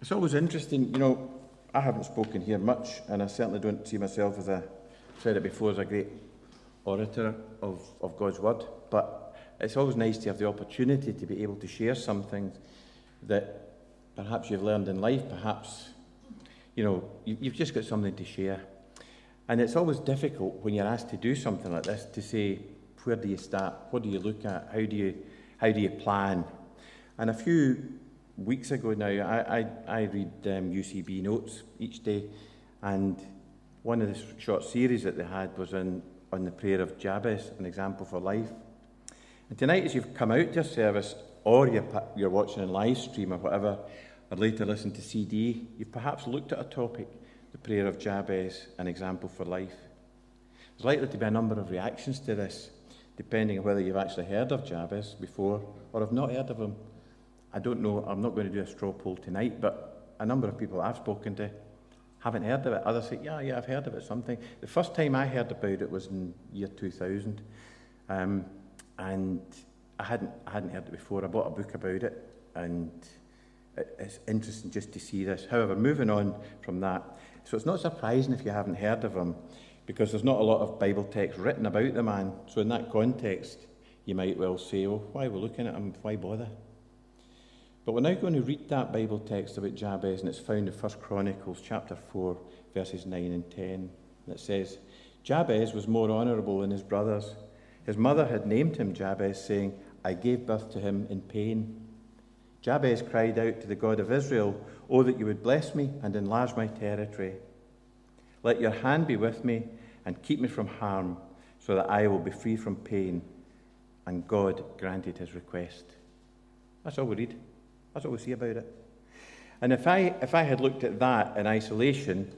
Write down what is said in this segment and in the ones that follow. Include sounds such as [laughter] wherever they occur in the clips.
It's always interesting, you know, I haven't spoken here much, and I certainly don't see myself as a, said it before, as a great orator of, of God's Word, but it's always nice to have the opportunity to be able to share something that perhaps you've learned in life, perhaps, you know, you've just got something to share. And it's always difficult when you're asked to do something like this to say, where do you start? What do you look at? How do you, how do you plan? And a few weeks ago now, I, I, I read um, UCB notes each day, and one of the short series that they had was on, on the prayer of Jabez, an example for life. And tonight, as you've come out to your service, or you're, you're watching a live stream or whatever, or later listen to CD, you've perhaps looked at a topic, the prayer of Jabez, an example for life. There's likely to be a number of reactions to this, depending on whether you've actually heard of Jabez before or have not heard of him. I don't know, I'm not going to do a straw poll tonight, but a number of people I've spoken to haven't heard of it. Others say, yeah, yeah, I've heard of it, something. The first time I heard about it was in year 2000. Um, and I hadn't, I hadn't heard it before. I bought a book about it, and it's interesting just to see this. However, moving on from that, so it's not surprising if you haven't heard of him, because there's not a lot of Bible text written about the man. So in that context, you might well say, oh, why are we looking at him? Why bother? But we're now going to read that Bible text about Jabez, and it's found in 1 Chronicles chapter 4, verses 9 and 10. And it says, Jabez was more honourable than his brothers. His mother had named him Jabez, saying, I gave birth to him in pain. Jabez cried out to the God of Israel, Oh, that you would bless me and enlarge my territory. Let your hand be with me and keep me from harm, so that I will be free from pain. And God granted his request. That's all we read. That's what we see about it. And if I, if I had looked at that in isolation,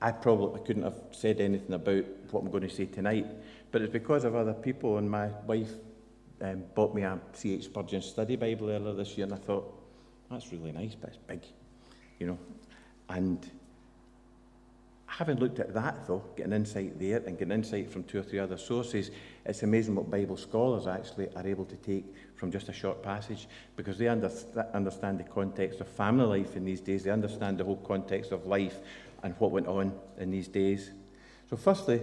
I probably couldn't have said anything about what I'm going to say tonight. But it's because of other people, and my wife um, bought me a C.H. Spurgeon study Bible earlier this year, and I thought, that's really nice, but it's big, you know. And having looked at that, though, getting insight there and getting insight from two or three other sources, it's amazing what Bible scholars actually are able to take from just a short passage because they understand the context of family life in these days. They understand the whole context of life and what went on in these days. So, firstly,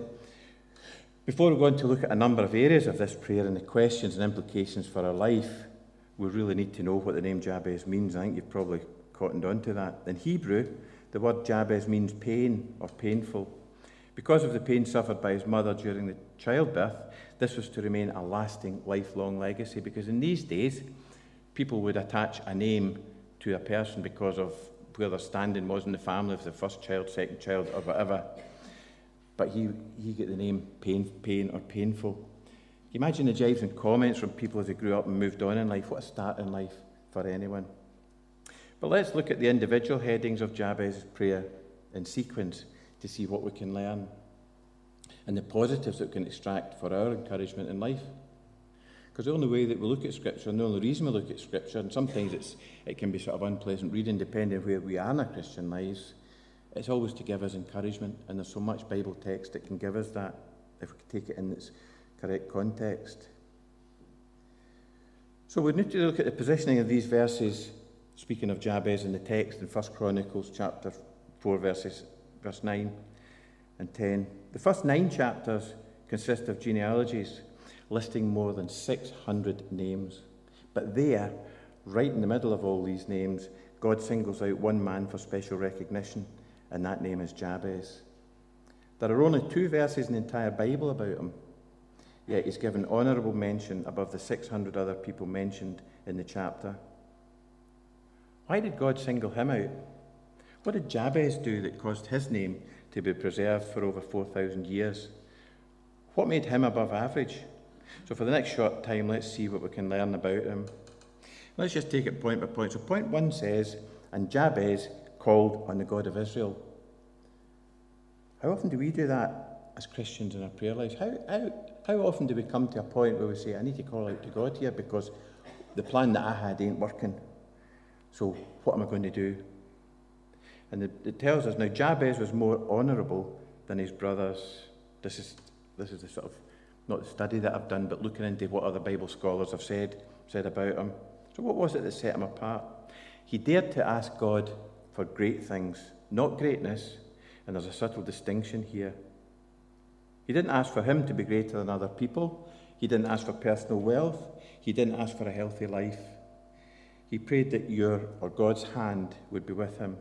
before we go on to look at a number of areas of this prayer and the questions and implications for our life, we really need to know what the name Jabez means. I think you've probably cottoned on to that. In Hebrew, the word Jabez means pain or painful. Because of the pain suffered by his mother during the childbirth, this was to remain a lasting, lifelong legacy. Because in these days, people would attach a name to a person because of where their standing was in the family, if the first child, second child, or whatever. But he, he got the name pain, pain or painful. Imagine the jibes and comments from people as they grew up and moved on in life? What a start in life for anyone. But let's look at the individual headings of Jabez's prayer in sequence to see what we can learn and the positives that we can extract for our encouragement in life. Because the only way that we look at Scripture, and the only reason we look at Scripture, and sometimes it's, it can be sort of unpleasant reading depending where we are in our Christian lives, it's always to give us encouragement. And there's so much Bible text that can give us that if we take it in its correct context. So we need to look at the positioning of these verses, speaking of Jabez in the text in 1 Chronicles chapter 4, verses, verse 9 and 10. The first nine chapters consist of genealogies listing more than 600 names. But there, right in the middle of all these names, God singles out one man for special recognition, and that name is Jabez. There are only two verses in the entire Bible about him, yet he's given honourable mention above the 600 other people mentioned in the chapter. Why did God single him out? What did Jabez do that caused his name to be preserved for over 4,000 years? What made him above average? So, for the next short time, let's see what we can learn about him. Let's just take it point by point. So, point one says, And Jabez called on the God of Israel. How often do we do that as Christians in our prayer lives? How, how, how often do we come to a point where we say, I need to call out to God here because the plan that I had ain't working? So, what am I going to do? And it, it tells us now Jabez was more honourable than his brothers. This is, this is the sort of not the study that I've done, but looking into what other Bible scholars have said, said about him. So, what was it that set him apart? He dared to ask God for great things, not greatness, and there's a subtle distinction here. He didn't ask for him to be greater than other people. He didn't ask for personal wealth. He didn't ask for a healthy life. He prayed that your or God's hand would be with him,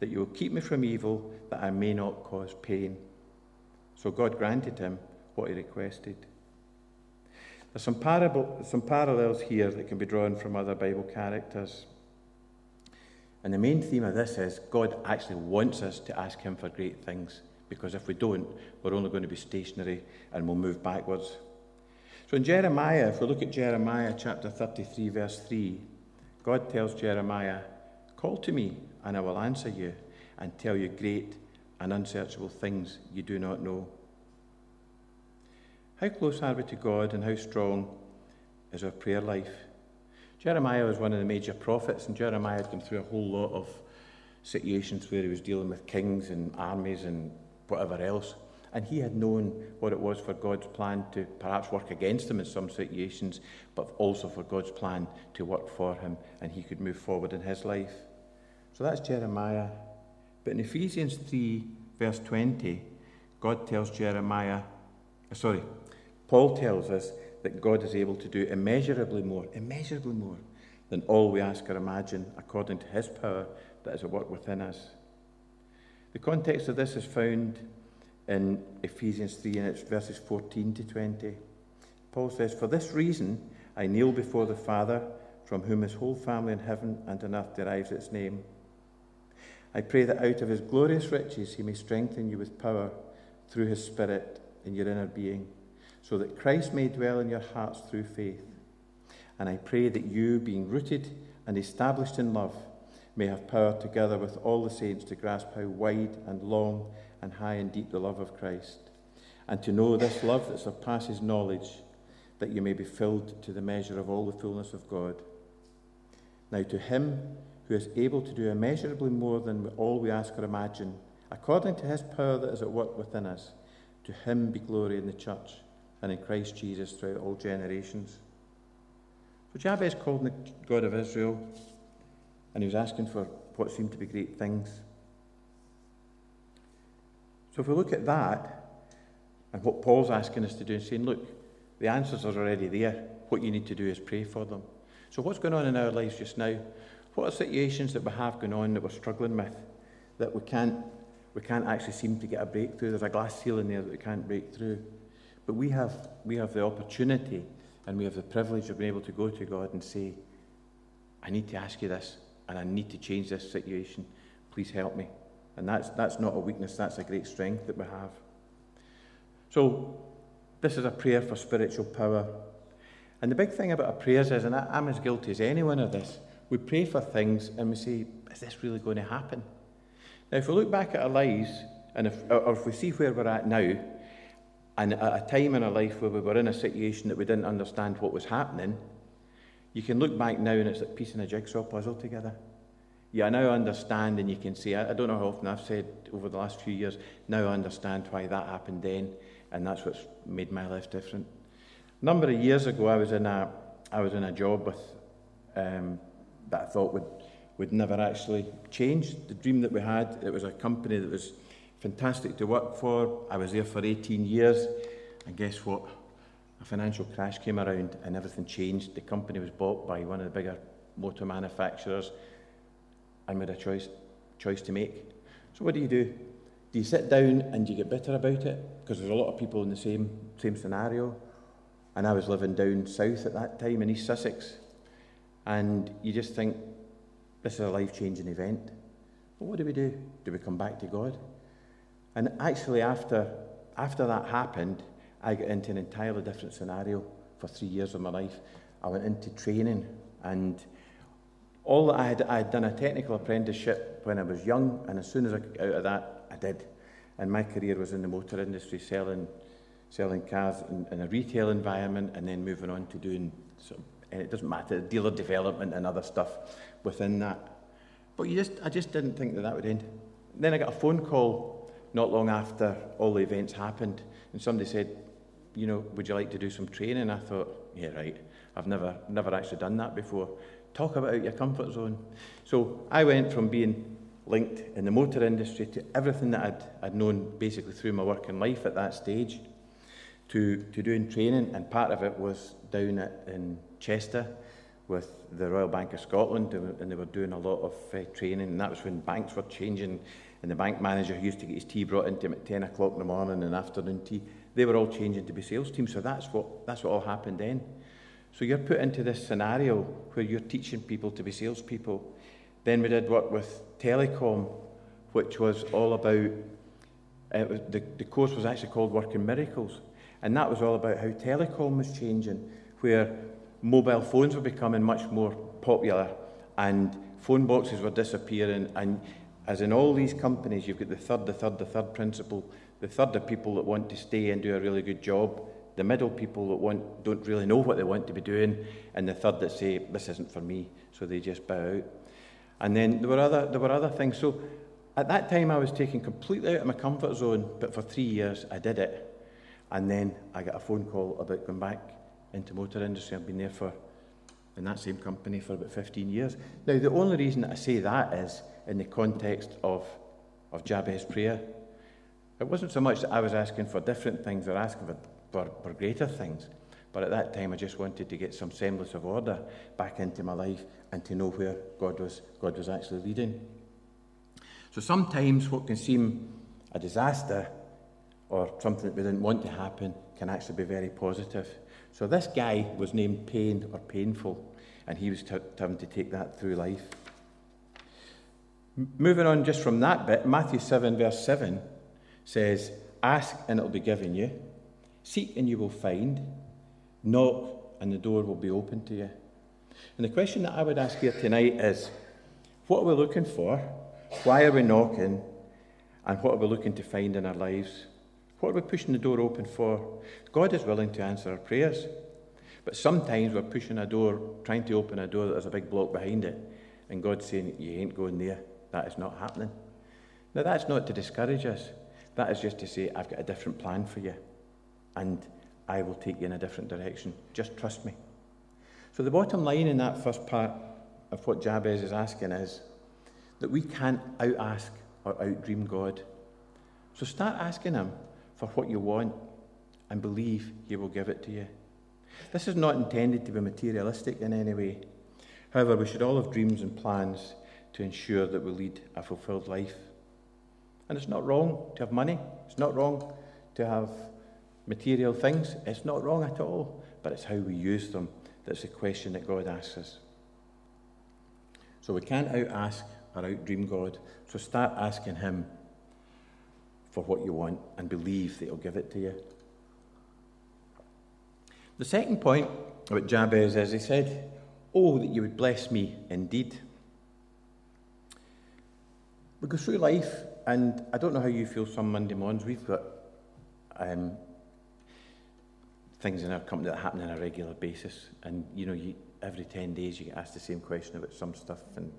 that you will keep me from evil, that I may not cause pain. So God granted him what he requested. There's some, parable, some parallels here that can be drawn from other Bible characters. And the main theme of this is God actually wants us to ask Him for great things, because if we don't, we're only going to be stationary and we'll move backwards. So in Jeremiah, if we look at Jeremiah chapter 33, verse 3, God tells Jeremiah, Call to me, and I will answer you, and tell you great and unsearchable things you do not know. How close are we to God, and how strong is our prayer life? Jeremiah was one of the major prophets, and Jeremiah had gone through a whole lot of situations where he was dealing with kings and armies and whatever else. And he had known what it was for God's plan to perhaps work against him in some situations, but also for God's plan to work for him and he could move forward in his life. So that's Jeremiah. But in Ephesians 3, verse 20, God tells Jeremiah, uh, sorry, Paul tells us that God is able to do immeasurably more, immeasurably more than all we ask or imagine, according to his power that is at work within us. The context of this is found in Ephesians 3 and it's verses 14 to 20. Paul says, For this reason I kneel before the Father, from whom his whole family in heaven and on earth derives its name. I pray that out of his glorious riches he may strengthen you with power through his Spirit in your inner being so that Christ may dwell in your hearts through faith. And I pray that you, being rooted and established in love, may have power together with all the saints to grasp how wide and long and high and deep the love of Christ, and to know this love that surpasses knowledge, that you may be filled to the measure of all the fullness of God. Now, to him who is able to do immeasurably more than all we ask or imagine, according to his power that is at work within us, to him be glory in the church and in Christ Jesus throughout all generations. So Jabez called the God of Israel, and he was asking for what seemed to be great things. So if we look at that, and what Paul's asking us to do, and saying, look, the answers are already there. What you need to do is pray for them. So what's going on in our lives just now? What are situations that we have going on that we're struggling with, that we can't, we can't actually seem to get a breakthrough? There's a glass ceiling there that we can't break through. But we have, we have the opportunity and we have the privilege of being able to go to God and say, I need to ask you this and I need to change this situation. Please help me. And that's, that's not a weakness, that's a great strength that we have. So, this is a prayer for spiritual power. And the big thing about our prayers is, and I'm as guilty as anyone of this, we pray for things and we say, is this really going to happen? Now, if we look back at our lives, and if, or if we see where we're at now, and at a time in our life where we were in a situation that we didn't understand what was happening, you can look back now and it's like piecing a jigsaw puzzle together. Yeah, I now understand, and you can see, I, don't know how often I've said over the last few years, now I understand why that happened then, and that's what's made my life different. A number of years ago, I was in a, I was in a job with, um, that I thought would, would never actually change. The dream that we had, it was a company that was fantastic to work for. I was there for 18 years, and guess what? A financial crash came around and everything changed. The company was bought by one of the bigger motor manufacturers and had a choice, choice to make. So, what do you do? Do you sit down and you get bitter about it? Because there's a lot of people in the same, same scenario. And I was living down south at that time in East Sussex. And you just think, this is a life changing event. But what do we do? Do we come back to God? And actually, after, after that happened, I got into an entirely different scenario for three years of my life. I went into training, and all that I had, I had done a technical apprenticeship when I was young, and as soon as I got out of that, I did. And my career was in the motor industry, selling, selling cars in, in a retail environment, and then moving on to doing, sort of, and it doesn't matter, dealer development and other stuff within that. But you just, I just didn't think that that would end. And then I got a phone call not long after all the events happened, and somebody said, you know, would you like to do some training? I thought, yeah, right. I've never, never actually done that before. Talk about your comfort zone. So I went from being linked in the motor industry to everything that I'd, I'd known basically through my working life at that stage, to, to doing training, and part of it was down at, in Chester with the Royal Bank of Scotland, and they were doing a lot of uh, training, and that was when banks were changing, and the bank manager used to get his tea brought into him at 10 o'clock in the morning and afternoon tea. They were all changing to be sales teams, so that's what, that's what all happened then. So you're put into this scenario where you're teaching people to be salespeople. Then we did work with telecom, which was all about, was, the, the course was actually called Working Miracles. And that was all about how telecom was changing, where mobile phones were becoming much more popular and phone boxes were disappearing. And as in all these companies, you've got the third, the third, the third principle. The third are people that want to stay and do a really good job. The middle people that want, don't really know what they want to be doing. And the third that say, this isn't for me. So they just bow out. And then there were other, there were other things. So at that time, I was taken completely out of my comfort zone. But for three years, I did it. And then I got a phone call about going back into motor industry. I've been there for, in that same company for about 15 years. Now, the only reason I say that is in the context of, of Jabez prayer. It wasn't so much that I was asking for different things or asking for, for, for greater things, but at that time I just wanted to get some semblance of order back into my life and to know where God was, God was actually leading. So sometimes what can seem a disaster or something that we didn't want to happen can actually be very positive. So this guy was named Pain or Painful, and he was t- having to take that through life. Moving on just from that bit, Matthew 7, verse 7 says, Ask and it will be given you, seek and you will find, knock and the door will be open to you. And the question that I would ask here tonight is what are we looking for? Why are we knocking? And what are we looking to find in our lives? What are we pushing the door open for? God is willing to answer our prayers. But sometimes we're pushing a door, trying to open a door that there's a big block behind it, and God's saying, You ain't going there. That is not happening. Now, that's not to discourage us. That is just to say, I've got a different plan for you, and I will take you in a different direction. Just trust me. So, the bottom line in that first part of what Jabez is asking is that we can't out ask or out dream God. So, start asking Him for what you want and believe He will give it to you. This is not intended to be materialistic in any way. However, we should all have dreams and plans to ensure that we lead a fulfilled life. And it's not wrong to have money, it's not wrong to have material things, it's not wrong at all, but it's how we use them that's the question that God asks us. So we can't out ask or out dream God, so start asking Him for what you want and believe that He'll give it to you. The second point about Jabez is he said, Oh, that you would bless me indeed. We go through life, and I don't know how you feel some Monday mornings. We've got um, things in our company that happen on a regular basis, and you know, you, every 10 days you get asked the same question about some stuff, and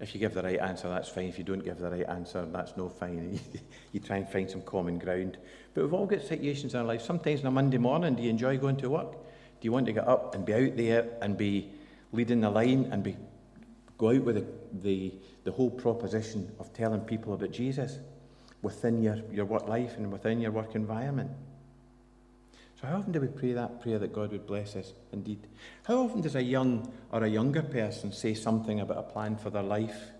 if you give the right answer, that's fine. If you don't give the right answer, that's no fine. [laughs] you try and find some common ground. But we've all got situations in our life. Sometimes on a Monday morning, do you enjoy going to work? Do you want to get up and be out there and be leading the line and be go out with the, the, the whole proposition of telling people about Jesus within your, your work life and within your work environment? How often do we pray that prayer that God would bless us indeed? How often does a young or a younger person say something about a plan for their life?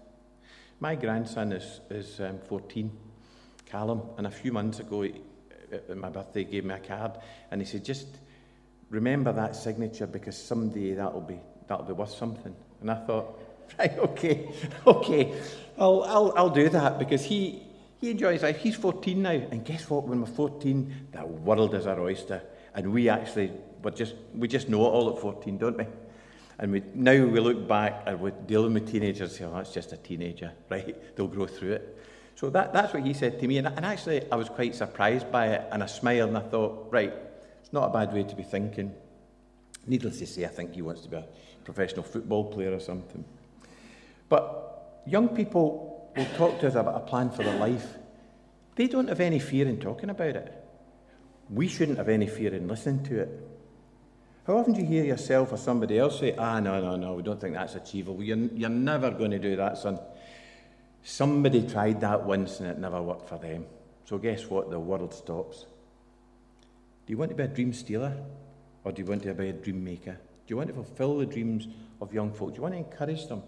My grandson is, is um, 14, Callum, and a few months ago, he, at my birthday, he gave me a card and he said, Just remember that signature because someday that'll be, that'll be worth something. And I thought, [laughs] Right, okay, [laughs] okay, I'll, I'll, I'll do that because he, he enjoys life. He's 14 now, and guess what? When we're 14, the world is our oyster and we actually we just we just know it all at 14, don't we? And we, now we look back and we're dealing with teenagers and say, oh, that's just a teenager, right? They'll grow through it. So that, that's what he said to me. And, and actually, I was quite surprised by it. And I smiled and I thought, right, it's not a bad way to be thinking. Needless to say, I think he wants to be a professional football player or something. But young people will talk to us about a plan for their life. They don't have any fear in talking about it we shouldn't have any fear in listening to it. How often do you hear yourself or somebody else say, ah, no, no, no, we don't think that's achievable. You're, you're never going to do that, son. Somebody tried that once and it never worked for them. So, guess what? The world stops. Do you want to be a dream stealer or do you want to be a dream maker? Do you want to fulfill the dreams of young folk? Do you want to encourage them?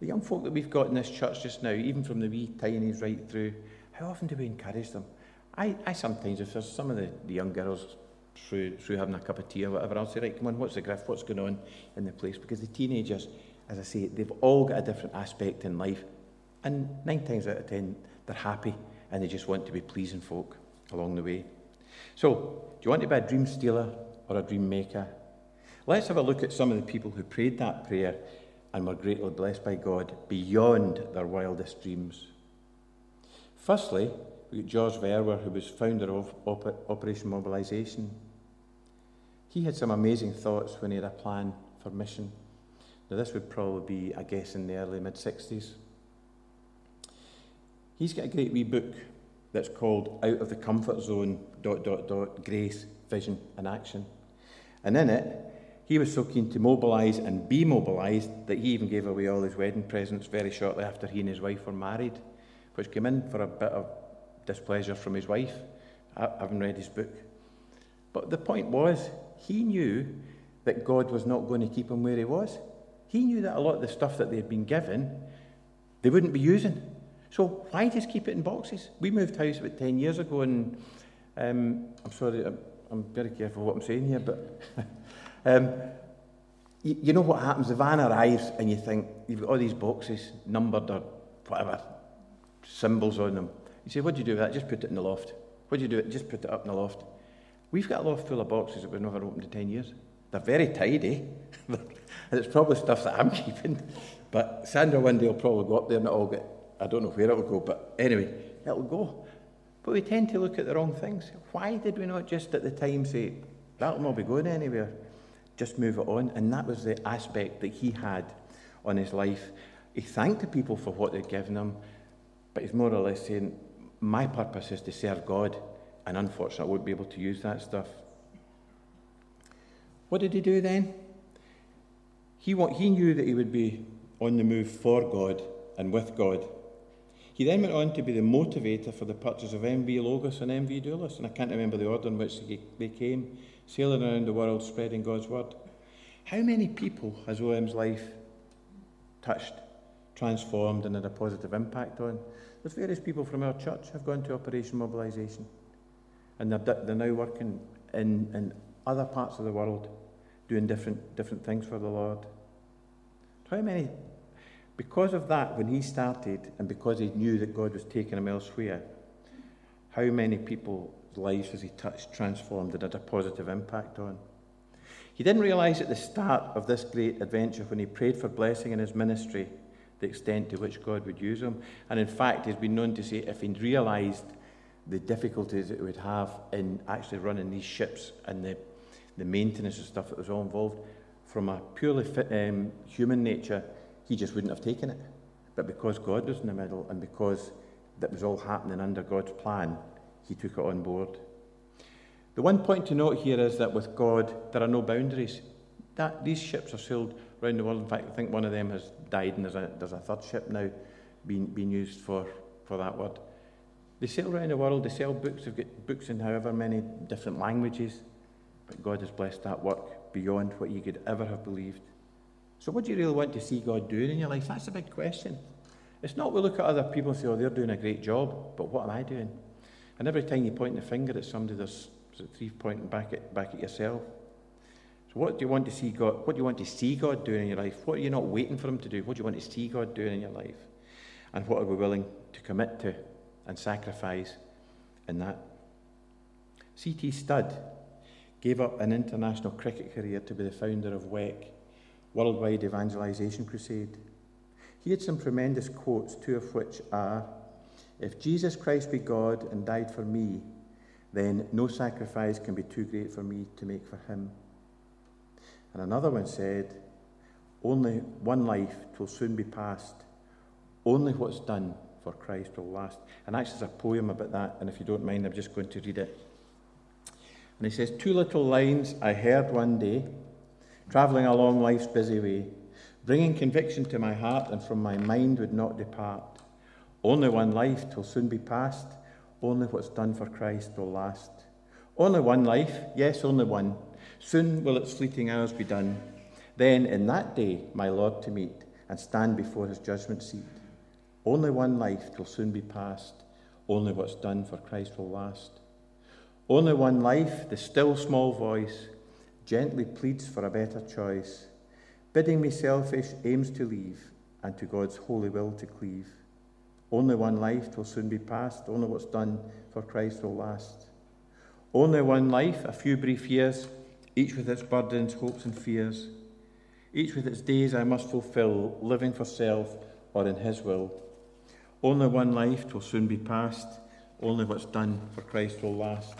The young folk that we've got in this church just now, even from the wee tinies right through, how often do we encourage them? I, I sometimes, if there's some of the, the young girls through, through having a cup of tea or whatever, I'll say, right, come on, what's the griff, what's going on in the place? Because the teenagers, as I say, they've all got a different aspect in life. And nine times out of ten, they're happy and they just want to be pleasing folk along the way. So, do you want to be a dream stealer or a dream maker? Let's have a look at some of the people who prayed that prayer and were greatly blessed by God beyond their wildest dreams. Firstly, we got George Verwer, who was founder of Operation Mobilisation. He had some amazing thoughts when he had a plan for mission. Now, this would probably be, I guess, in the early mid 60s. He's got a great wee book that's called Out of the Comfort Zone, dot, dot, dot, Grace, Vision and Action. And in it, he was so keen to mobilise and be mobilised that he even gave away all his wedding presents very shortly after he and his wife were married, which came in for a bit of displeasure from his wife, I haven't read his book. But the point was, he knew that God was not going to keep him where he was. He knew that a lot of the stuff that they had been given, they wouldn't be using. So why just keep it in boxes? We moved house about 10 years ago, and um, I'm sorry, I'm, I'm, very careful what I'm saying here, but [laughs] um, you, you, know what happens? The van arrives, and you think, you've got all these boxes, numbered or whatever, symbols on them. You say, what do you do with that? Just put it in the loft. What do you do? It? Just put it up in the loft. We've got a loft full of boxes that we've never opened in 10 years. They're very tidy, [laughs] and it's probably stuff that I'm [laughs] keeping. But Sandra one day will probably go up there and it'll get I don't know where it'll go, but anyway, it'll go. But we tend to look at the wrong things. Why did we not just at the time say, that'll not be going anywhere? Just move it on. And that was the aspect that he had on his life. He thanked the people for what they'd given him, but he's more or less saying, My purpose is to serve God, and unfortunately, I won't be able to use that stuff. What did he do then? He, he knew that he would be on the move for God and with God. He then went on to be the motivator for the purchase of MV Logos and MV Doulos, and I can't remember the order in which they came, sailing around the world spreading God's word. How many people has OM's life touched, transformed, and had a positive impact on? There's various people from our church have gone to Operation Mobilisation, and they're, they're now working in, in other parts of the world, doing different, different things for the Lord. How many because of that, when he started, and because he knew that God was taking him elsewhere, how many people's lives has he touched, transformed, and had a positive impact on? He didn't realise at the start of this great adventure when he prayed for blessing in his ministry the extent to which God would use him. And in fact, he's been known to say if he'd realised the difficulties it would have in actually running these ships and the, the maintenance and stuff that was all involved, from a purely fit, um, human nature, he just wouldn't have taken it. But because God was in the middle and because that was all happening under God's plan, he took it on board. The one point to note here is that with God, there are no boundaries. That, these ships are sailed around the world. In fact, I think one of them has died, and there's a, there's a third ship now being, being used for, for that word. They sail around the world, they sell books, they've got books in however many different languages, but God has blessed that work beyond what you could ever have believed. So, what do you really want to see God doing in your life? That's a big question. It's not we look at other people and say, oh, they're doing a great job, but what am I doing? And every time you point the finger at somebody, there's, there's three pointing back at, back at yourself. So, what do you want to see God? What do you want to see God doing in your life? What are you not waiting for Him to do? What do you want to see God doing in your life? And what are we willing to commit to and sacrifice in that? C.T. Studd gave up an international cricket career to be the founder of WEC worldwide evangelization crusade. He had some tremendous quotes, two of which are If Jesus Christ be God and died for me, then no sacrifice can be too great for me to make for him. And another one said, Only one life will soon be past. Only what's done for Christ will last. And actually, there's a poem about that, and if you don't mind, I'm just going to read it. And he says, Two little lines I heard one day travelling along life's busy way, bringing conviction to my heart and from my mind would not depart. Only one life till soon be past. Only what's done for Christ will last. Only one life, yes, only one. Soon will its fleeting hours be done. Then in that day, my Lord to meet and stand before his judgment seat. Only one life till soon be past. Only what's done for Christ will last. Only one life, the still small voice gently pleads for a better choice, bidding me selfish aims to leave and to God's holy will to cleave. Only one life will soon be past, only what's done for Christ will last. Only one life, a few brief years, each with its burdens, hopes, and fears, each with its days I must fulfill, living for self or in His will. Only one life will soon be past, only what's done for Christ will last.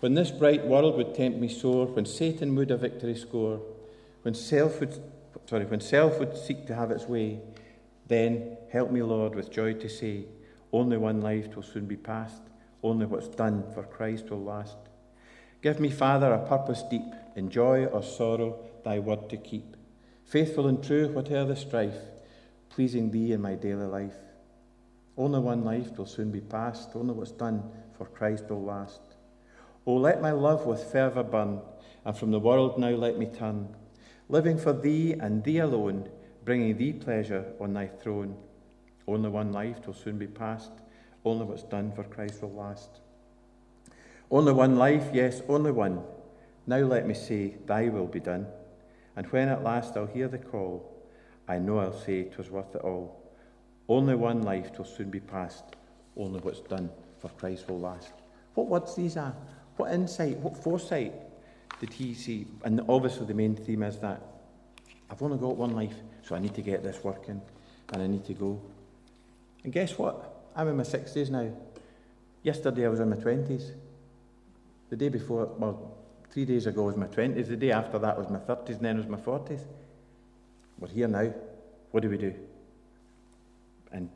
When this bright world would tempt me sore, when Satan would a victory score, when self would, sorry, when self would seek to have its way, then help me, Lord, with joy to say, only one life will soon be past, only what's done for Christ will last. Give me, Father, a purpose deep, in joy or sorrow, thy word to keep. Faithful and true, whate'er the strife, pleasing thee in my daily life. Only one life will soon be past, only what's done for Christ will last. Oh, let my love with fervour burn, and from the world now let me turn, living for thee and thee alone, bringing thee pleasure on thy throne. Only one life will soon be past, only what's done for Christ will last. Only one life, yes, only one. Now let me say, Thy will be done. And when at last I'll hear the call, I know I'll say 'twas worth it all. Only one life will soon be past, only what's done for Christ will last. What words these are? What insight, what foresight did he see? And obviously, the main theme is that I've only got one life, so I need to get this working and I need to go. And guess what? I'm in my 60s now. Yesterday, I was in my 20s. The day before, well, three days ago was my 20s. The day after that was my 30s, and then was my 40s. We're here now. What do we do? And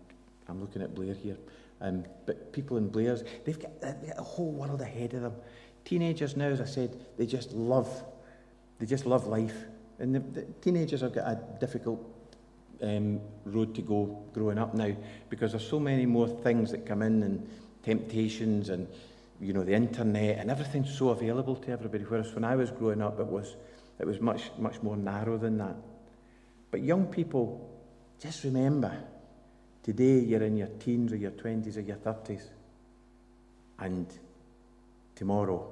I'm looking at Blair here. Um, but people in Blair's, they've got a whole world ahead of them. Teenagers now, as I said, they just love, they just love life. And the, the teenagers have got a difficult um, road to go growing up now because there's so many more things that come in and temptations and you know the internet and everything's so available to everybody. Whereas when I was growing up, it was it was much much more narrow than that. But young people, just remember Today you're in your teens or your 20s or your 30s. And tomorrow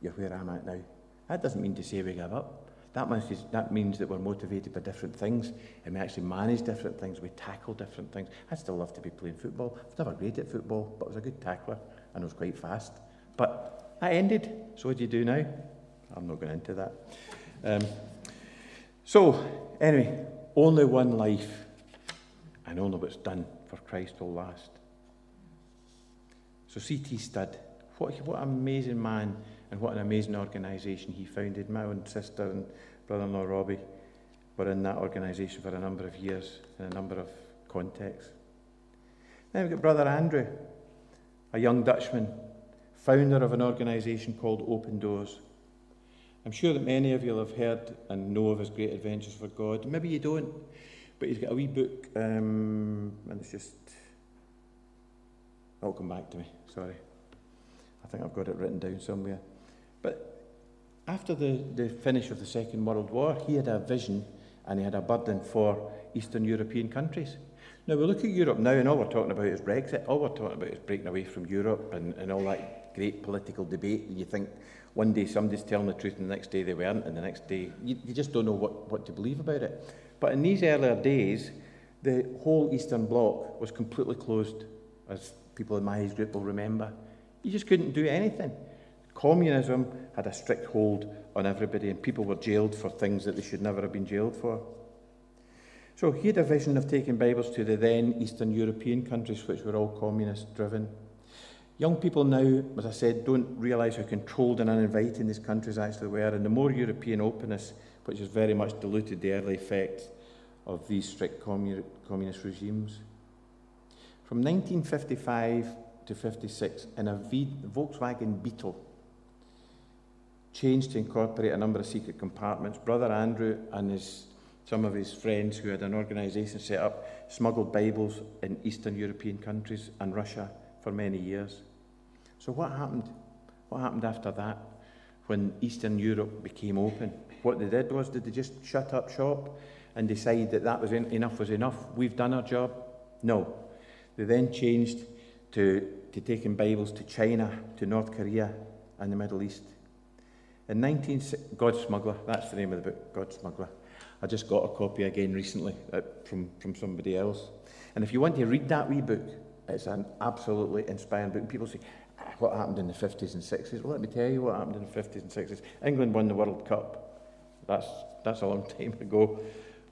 you're where I'm at now. That doesn't mean to say we give up. That means, that means that we're motivated by different things and we actually manage different things. We tackle different things. I'd still love to be playing football. I was never great at football, but I was a good tackler and I was quite fast. But that ended. So what do you do now? I'm not going into that. Um, so, anyway, only one life and only what's done for Christ will last. So C.T. Studd, what, what an amazing man and what an amazing organisation he founded. My own sister and brother-in-law Robbie were in that organisation for a number of years in a number of contexts. Then we've got Brother Andrew, a young Dutchman, founder of an organisation called Open Doors. I'm sure that many of you have heard and know of his great adventures for God. Maybe you don't. But he's got a wee book, um, and it's just. It'll come back to me, sorry. I think I've got it written down somewhere. But after the, the finish of the Second World War, he had a vision and he had a burden for Eastern European countries. Now, we look at Europe now, and all we're talking about is Brexit. All we're talking about is breaking away from Europe and, and all that great political debate. You think one day somebody's telling the truth, and the next day they weren't, and the next day you, you just don't know what, what to believe about it. But in these earlier days, the whole Eastern Bloc was completely closed, as people in my age group will remember. You just couldn't do anything. Communism had a strict hold on everybody, and people were jailed for things that they should never have been jailed for. So he had a vision of taking Bibles to the then Eastern European countries, which were all communist driven. Young people now, as I said, don't realise how controlled and uninviting these countries actually were, and the more European openness which has very much diluted the early effects of these strict communist regimes. From 1955 to 56, in a Volkswagen Beetle, changed to incorporate a number of secret compartments, Brother Andrew and his some of his friends who had an organisation set up smuggled Bibles in Eastern European countries and Russia for many years. So, what happened? What happened after that when Eastern Europe became open? What they did was, did they just shut up shop and decide that that was en- enough was enough? We've done our job? No. They then changed to, to taking Bibles to China, to North Korea, and the Middle East. In 19... God Smuggler, that's the name of the book, God Smuggler. I just got a copy again recently uh, from, from somebody else. And if you want to read that wee book, it's an absolutely inspiring book. And People say, ah, what happened in the 50s and 60s? Well, let me tell you what happened in the 50s and 60s. England won the World Cup. That's, that's a long [laughs] time ago.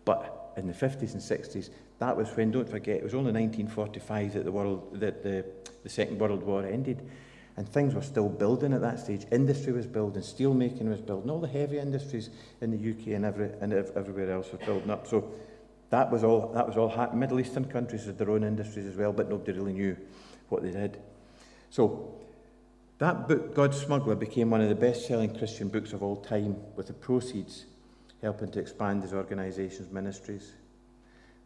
But in the 50s and 60s, that was when, don't forget, it was only 1945 that the, world, that the, the Second World War ended. And things were still building at that stage. Industry was building, steel making was building, all the heavy industries in the UK and, every, and everywhere else were building up. So that was all, that was all. Middle Eastern countries had their own industries as well, but nobody really knew what they did. So that book, God's Smuggler, became one of the best selling Christian books of all time, with the proceeds helping to expand his organisation's ministries.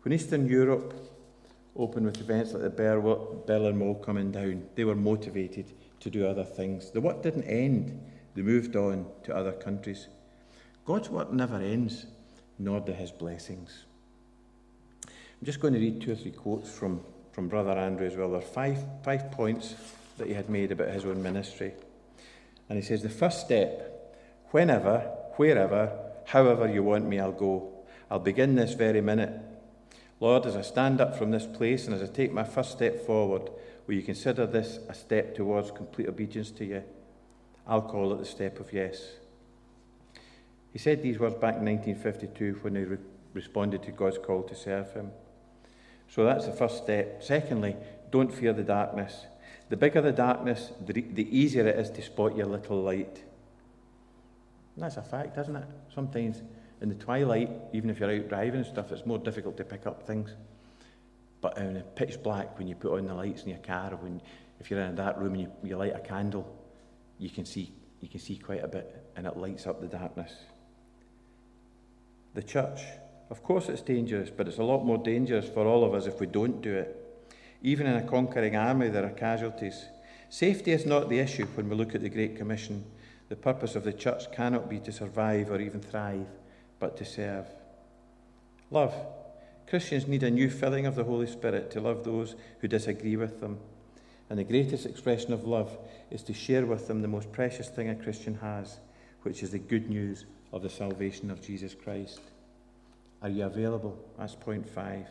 When Eastern Europe opened with events like the Berlin Wall coming down, they were motivated to do other things. The work didn't end, they moved on to other countries. God's work never ends, nor do his blessings. I'm just going to read two or three quotes from, from Brother Andrew as well. There are five, five points that he had made about his own ministry. And he says, The first step, whenever, wherever, however you want me, I'll go. I'll begin this very minute. Lord, as I stand up from this place and as I take my first step forward, Will you consider this a step towards complete obedience to you? I'll call it the step of yes. He said these words back in 1952 when he re- responded to God's call to serve him. So that's the first step. Secondly, don't fear the darkness. The bigger the darkness, the, the easier it is to spot your little light. And that's a fact, isn't it? Sometimes in the twilight, even if you're out driving and stuff, it's more difficult to pick up things. But in a pitch black, when you put on the lights in your car, or when if you're in a dark room and you, you light a candle, you can see you can see quite a bit, and it lights up the darkness. The church, of course, it's dangerous, but it's a lot more dangerous for all of us if we don't do it. Even in a conquering army, there are casualties. Safety is not the issue when we look at the Great Commission. The purpose of the church cannot be to survive or even thrive, but to serve. Love. Christians need a new filling of the Holy Spirit to love those who disagree with them. And the greatest expression of love is to share with them the most precious thing a Christian has, which is the good news of the salvation of Jesus Christ. Are you available? That's point five.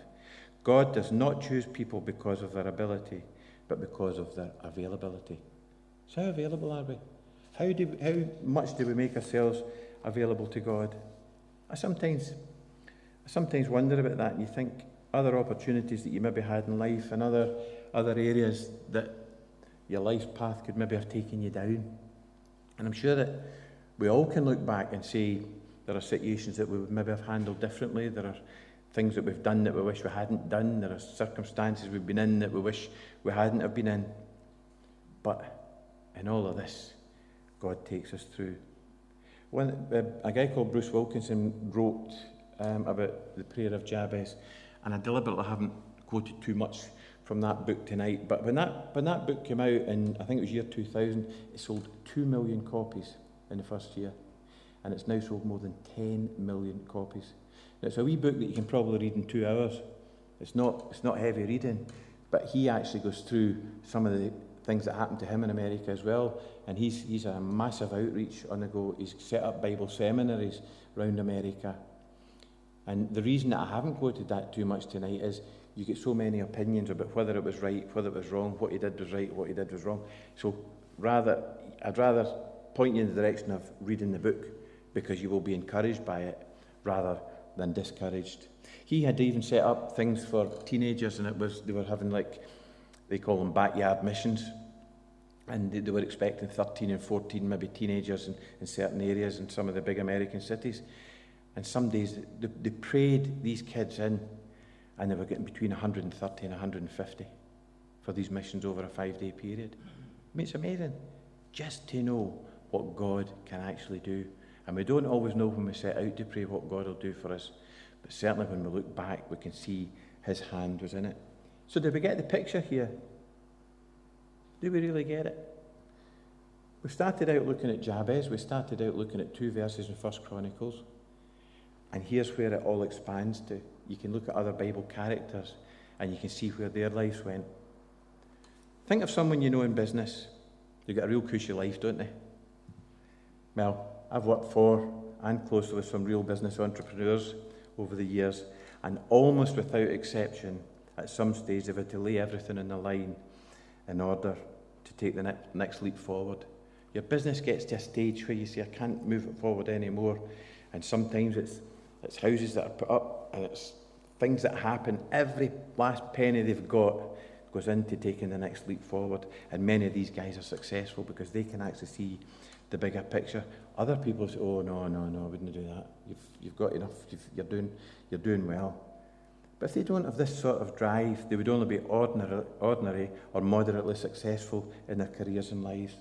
God does not choose people because of their ability, but because of their availability. So, how available are we? How, do how much do we make ourselves available to God? I sometimes I sometimes wonder about that, and you think other opportunities that you maybe had in life and other, other areas that your life path could maybe have taken you down. And I'm sure that we all can look back and say there are situations that we would maybe have handled differently. There are things that we've done that we wish we hadn't done. There are circumstances we've been in that we wish we hadn't have been in. But in all of this, God takes us through. When, uh, a guy called Bruce Wilkinson wrote um, about the prayer of Jabez, and I deliberately haven't quoted too much from that book tonight. But when that when that book came out in I think it was year 2000, it sold two million copies in the first year, and it's now sold more than 10 million copies. Now, it's a wee book that you can probably read in two hours. It's not it's not heavy reading, but he actually goes through some of the things that happened to him in America as well. And he's, he's a massive outreach on the go. He's set up Bible seminaries around America. And the reason that I haven't quoted that too much tonight is you get so many opinions about whether it was right, whether it was wrong, what he did was right, what he did was wrong. So rather, I'd rather point you in the direction of reading the book because you will be encouraged by it rather than discouraged. He had even set up things for teenagers, and it was they were having like they call them backyard missions, and they, they were expecting 13 and 14 maybe teenagers in, in certain areas in some of the big American cities. And some days they, they prayed these kids in, and they were getting between 130 and 150 for these missions over a five day period. I mean, it's amazing just to know what God can actually do. And we don't always know when we set out to pray what God will do for us. But certainly when we look back, we can see his hand was in it. So, did we get the picture here? Do we really get it? We started out looking at Jabez, we started out looking at two verses in First Chronicles. And here's where it all expands to. You can look at other Bible characters and you can see where their lives went. Think of someone you know in business. They've got a real cushy life, don't they? Well, I've worked for and closely with some real business entrepreneurs over the years, and almost without exception, at some stage they've had to lay everything in the line in order to take the next leap forward. Your business gets to a stage where you say, I can't move it forward anymore. And sometimes it's, it's houses that are put up, and it's things that happen. Every last penny they've got goes into taking the next leap forward. And many of these guys are successful because they can actually see the bigger picture. Other people say, "Oh no, no, no, I wouldn't do that. You've you've got enough. You've, you're doing you're doing well." But if they don't have this sort of drive, they would only be ordinary, ordinary or moderately successful in their careers and lives.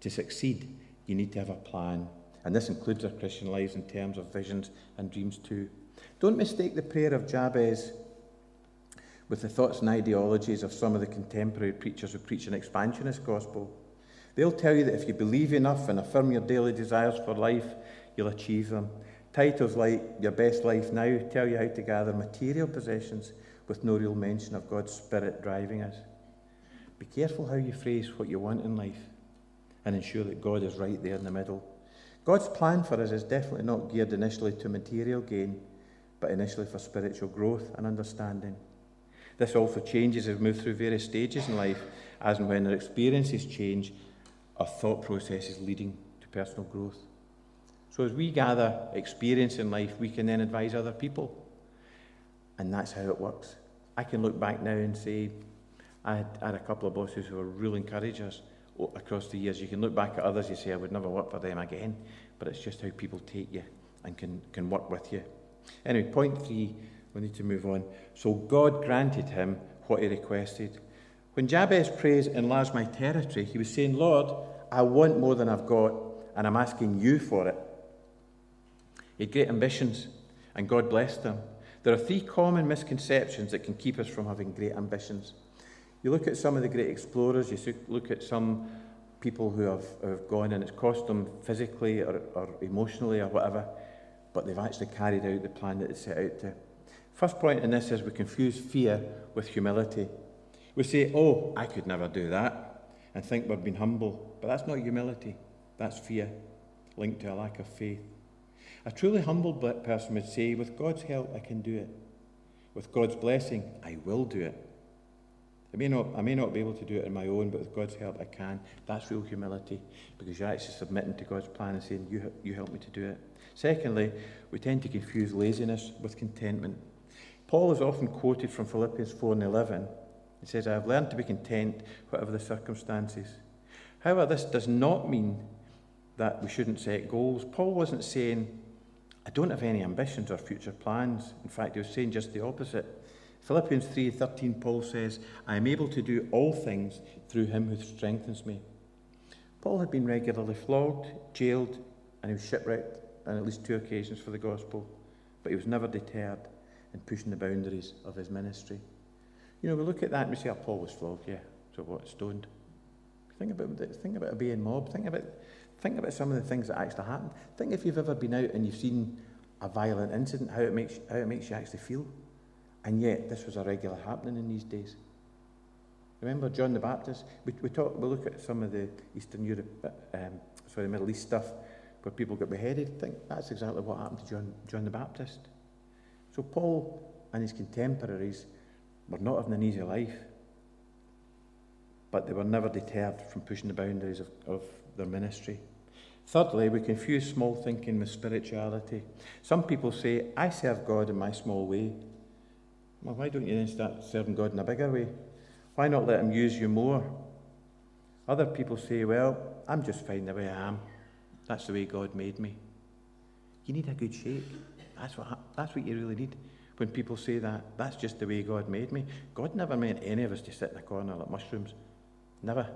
To succeed, you need to have a plan And this includes our Christian lives in terms of visions and dreams too. Don't mistake the prayer of Jabez with the thoughts and ideologies of some of the contemporary preachers who preach an expansionist gospel. They'll tell you that if you believe enough and affirm your daily desires for life, you'll achieve them. Titles like Your Best Life Now tell you how to gather material possessions with no real mention of God's Spirit driving us. Be careful how you phrase what you want in life and ensure that God is right there in the middle. God's plan for us is definitely not geared initially to material gain, but initially for spiritual growth and understanding. This also changes as we move through various stages in life, as and when our experiences change, our thought processes leading to personal growth. So as we gather experience in life, we can then advise other people. And that's how it works. I can look back now and say, I had, I had a couple of bosses who were real encouragers across the years. You can look back at others, you say, I would never work for them again, but it's just how people take you and can, can work with you. Anyway, point three, we need to move on. So God granted him what he requested. When Jabez prays, Enlarge my territory, he was saying, Lord, I want more than I've got, and I'm asking you for it. He had great ambitions, and God blessed him. There are three common misconceptions that can keep us from having great ambitions. You look at some of the great explorers, you look at some people who have, have gone and it's cost them physically or, or emotionally or whatever, but they've actually carried out the plan that they set out to. First point in this is we confuse fear with humility. We say, Oh, I could never do that, and think we're being humble. But that's not humility, that's fear linked to a lack of faith. A truly humble person would say, With God's help, I can do it. With God's blessing, I will do it. I may, not, I may not be able to do it on my own, but with God's help, I can. That's real humility because you're actually submitting to God's plan and saying, You, you help me to do it. Secondly, we tend to confuse laziness with contentment. Paul is often quoted from Philippians 4 and 11. He says, I have learned to be content, whatever the circumstances. However, this does not mean that we shouldn't set goals. Paul wasn't saying, I don't have any ambitions or future plans. In fact, he was saying just the opposite. Philippians 3:13 Paul says, "I am able to do all things through him who strengthens me." Paul had been regularly flogged, jailed, and he was shipwrecked on at least two occasions for the gospel, but he was never deterred in pushing the boundaries of his ministry. You know, we look at that and we say, oh, Paul was flogged, yeah, so what, stoned? Think about, think about being mob. Think about, think about some of the things that actually happened. Think if you've ever been out and you've seen a violent incident, how it makes, how it makes you actually feel. And yet, this was a regular happening in these days. Remember John the Baptist? We, we, talk, we look at some of the Eastern Europe, um, sorry, Middle East stuff where people got beheaded. I think that's exactly what happened to John, John the Baptist. So Paul and his contemporaries were not having an easy life, but they were never deterred from pushing the boundaries of, of their ministry. Thirdly, we confuse small thinking with spirituality. Some people say, I serve God in my small way. Well, why don't you then start serving God in a bigger way? Why not let Him use you more? Other people say, Well, I'm just fine the way I am. That's the way God made me. You need a good shake. That's what, that's what you really need. When people say that, that's just the way God made me. God never meant any of us to sit in a corner like mushrooms. Never.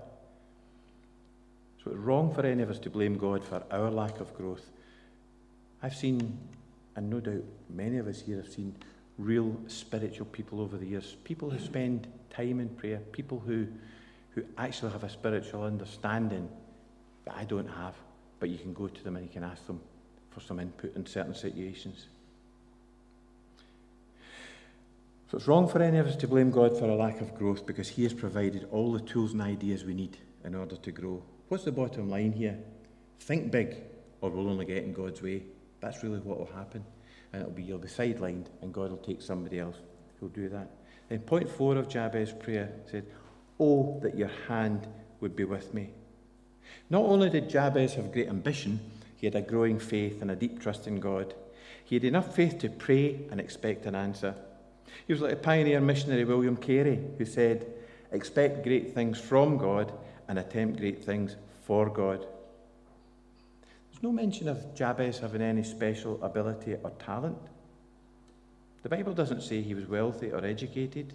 So it's wrong for any of us to blame God for our lack of growth. I've seen and no doubt many of us here have seen real spiritual people over the years, people who spend time in prayer, people who, who actually have a spiritual understanding that I don't have, but you can go to them and you can ask them for some input in certain situations. So it's wrong for any of us to blame God for a lack of growth because He has provided all the tools and ideas we need in order to grow. What's the bottom line here? Think big, or we'll only get in God's way. That's really what will happen. And it'll be you'll be sidelined, and God will take somebody else who'll do that. Then point four of Jabez's prayer said, Oh, that your hand would be with me. Not only did Jabez have great ambition, he had a growing faith and a deep trust in God. He had enough faith to pray and expect an answer. He was like a pioneer missionary William Carey, who said, Expect great things from God and attempt great things for God. There's no mention of Jabez having any special ability or talent. The Bible doesn't say he was wealthy or educated.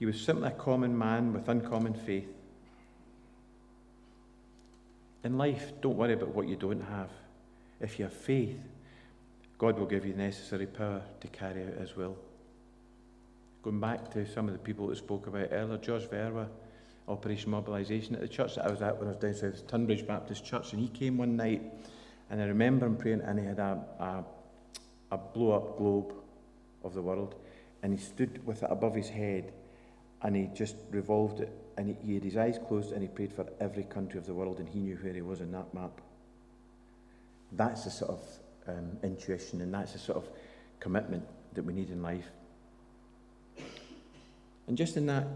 He was simply a common man with uncommon faith. In life, don't worry about what you don't have. If you have faith, God will give you the necessary power to carry out His will. Going back to some of the people that spoke about earlier, George Verwer, Operation Mobilisation, at the church that I was at when I was down south, Tunbridge Baptist Church, and he came one night, and I remember him praying, and he had a, a, a blow up globe of the world, and he stood with it above his head, and he just revolved it and he, he had his eyes closed and he prayed for every country of the world and he knew where he was in that map. That's the sort of um, intuition and that's the sort of commitment that we need in life. And just in that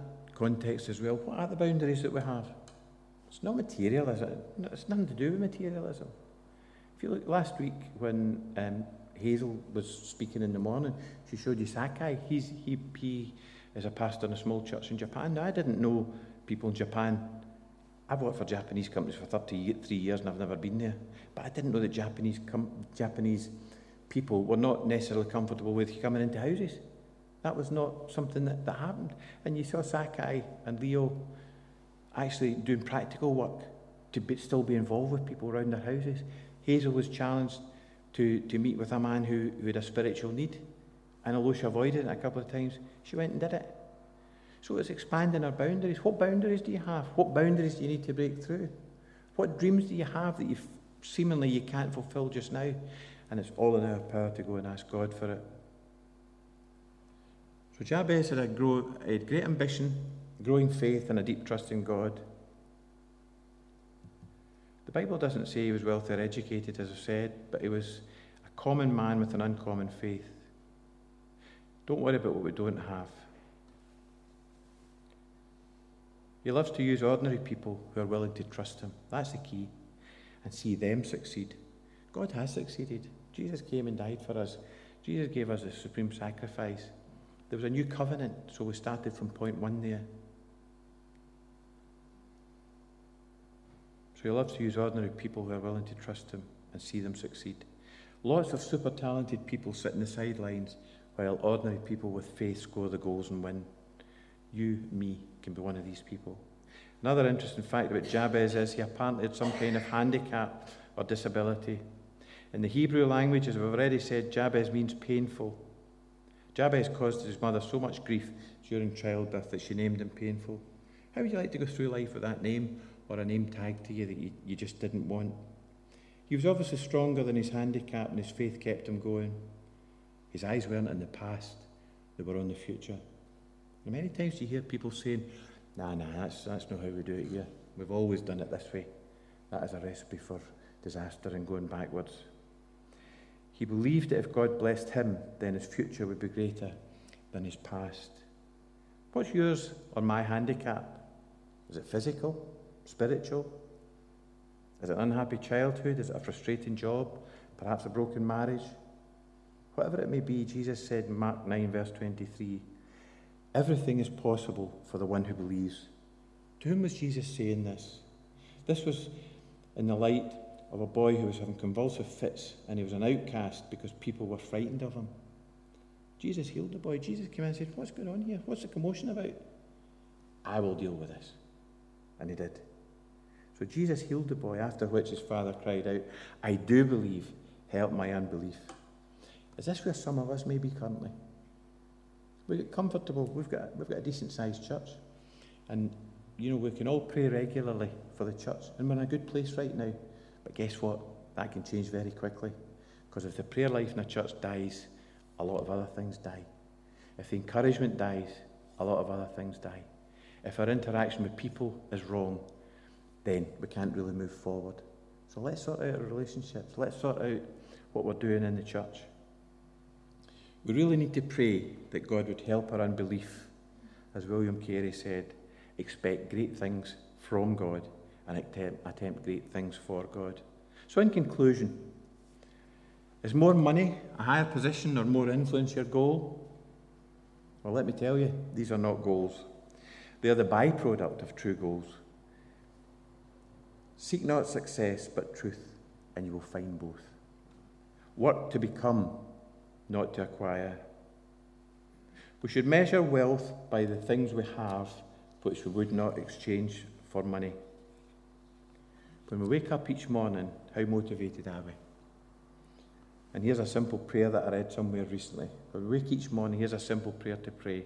context as well, what are the boundaries that we have? It's not material, is it? It's nothing to do with materialism. If you look last week when um, Hazel was speaking in the morning, she showed you Sakai. He's, he, he is a pastor in a small church in Japan. Now, I didn't know people in Japan. I've worked for Japanese companies for 33 years and I've never been there. But I didn't know that Japanese, com- Japanese people were not necessarily comfortable with coming into houses. That was not something that, that happened. And you saw Sakai and Leo actually doing practical work to be, still be involved with people around their houses. Hazel was challenged to, to meet with a man who, who had a spiritual need. And although she avoided it a couple of times, she went and did it. So it's expanding our boundaries. What boundaries do you have? What boundaries do you need to break through? What dreams do you have that you seemingly you can't fulfill just now? And it's all in our power to go and ask God for it. So Jabez had a, grow, great ambition, growing faith, and a deep trust in God. The Bible doesn't say he was wealthy or educated, as I said, but he was a common man with an uncommon faith. Don't worry about what we don't have. He loves to use ordinary people who are willing to trust him. That's the key. And see them succeed. God has succeeded. Jesus came and died for us. Jesus gave us a supreme sacrifice. There was a new covenant, so we started from point one there. So he loves to use ordinary people who are willing to trust him and see them succeed. Lots of super talented people sit in the sidelines while ordinary people with faith score the goals and win. You, me, can be one of these people. Another interesting fact about Jabez is he apparently had some kind of handicap or disability. In the Hebrew language, as we've already said, Jabez means painful. Jabez caused his mother so much grief during childbirth that she named him painful. How would you like to go through life with that name or a name tagged to you that you, you just didn't want? He was obviously stronger than his handicap, and his faith kept him going. His eyes weren't in the past, they were on the future. And many times you hear people saying, nah, nah, that's, that's not how we do it here. We've always done it this way. That is a recipe for disaster and going backwards. He believed that if God blessed him, then his future would be greater than his past. What's yours or my handicap? Is it physical, spiritual? Is it an unhappy childhood? Is it a frustrating job? Perhaps a broken marriage? Whatever it may be, Jesus said in Mark 9, verse 23, Everything is possible for the one who believes. To whom was Jesus saying this? This was in the light of a boy who was having convulsive fits and he was an outcast because people were frightened of him. Jesus healed the boy. Jesus came and said, What's going on here? What's the commotion about? I will deal with this. And he did. So Jesus healed the boy, after which his father cried out, I do believe, help my unbelief. Is this where some of us may be currently? We get comfortable. We've got, we've got a decent sized church. And, you know, we can all pray regularly for the church. And we're in a good place right now. But guess what? That can change very quickly. Because if the prayer life in a church dies, a lot of other things die. If the encouragement dies, a lot of other things die. If our interaction with people is wrong, then we can't really move forward. So let's sort out our relationships. Let's sort out what we're doing in the church. We really need to pray that God would help our unbelief. As William Carey said, expect great things from God and attempt, attempt great things for God. So, in conclusion, is more money, a higher position, or more influence your goal? Well, let me tell you, these are not goals. They are the byproduct of true goals. Seek not success, but truth, and you will find both. Work to become, not to acquire. We should measure wealth by the things we have, which we would not exchange for money. When we wake up each morning, how motivated are we? And here's a simple prayer that I read somewhere recently. When we wake each morning, here's a simple prayer to pray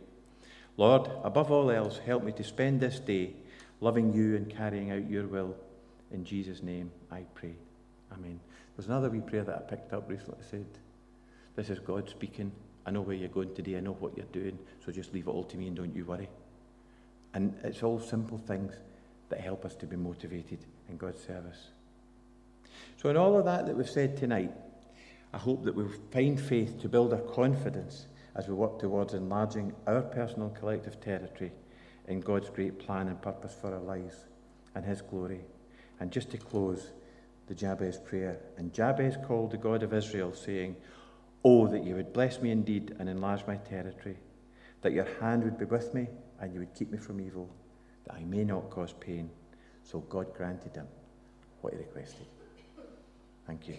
Lord, above all else, help me to spend this day loving you and carrying out your will. In Jesus' name, I pray. Amen. There's another wee prayer that I picked up recently. It said, This is God speaking. I know where you're going today. I know what you're doing. So just leave it all to me and don't you worry. And it's all simple things that help us to be motivated in God's service. So, in all of that that we've said tonight, I hope that we'll find faith to build our confidence as we work towards enlarging our personal collective territory in God's great plan and purpose for our lives and His glory. And just to close, the Jabez prayer. And Jabez called the God of Israel, saying, Oh, that you would bless me indeed and enlarge my territory, that your hand would be with me and you would keep me from evil, that I may not cause pain. So God granted him what he requested. Thank you.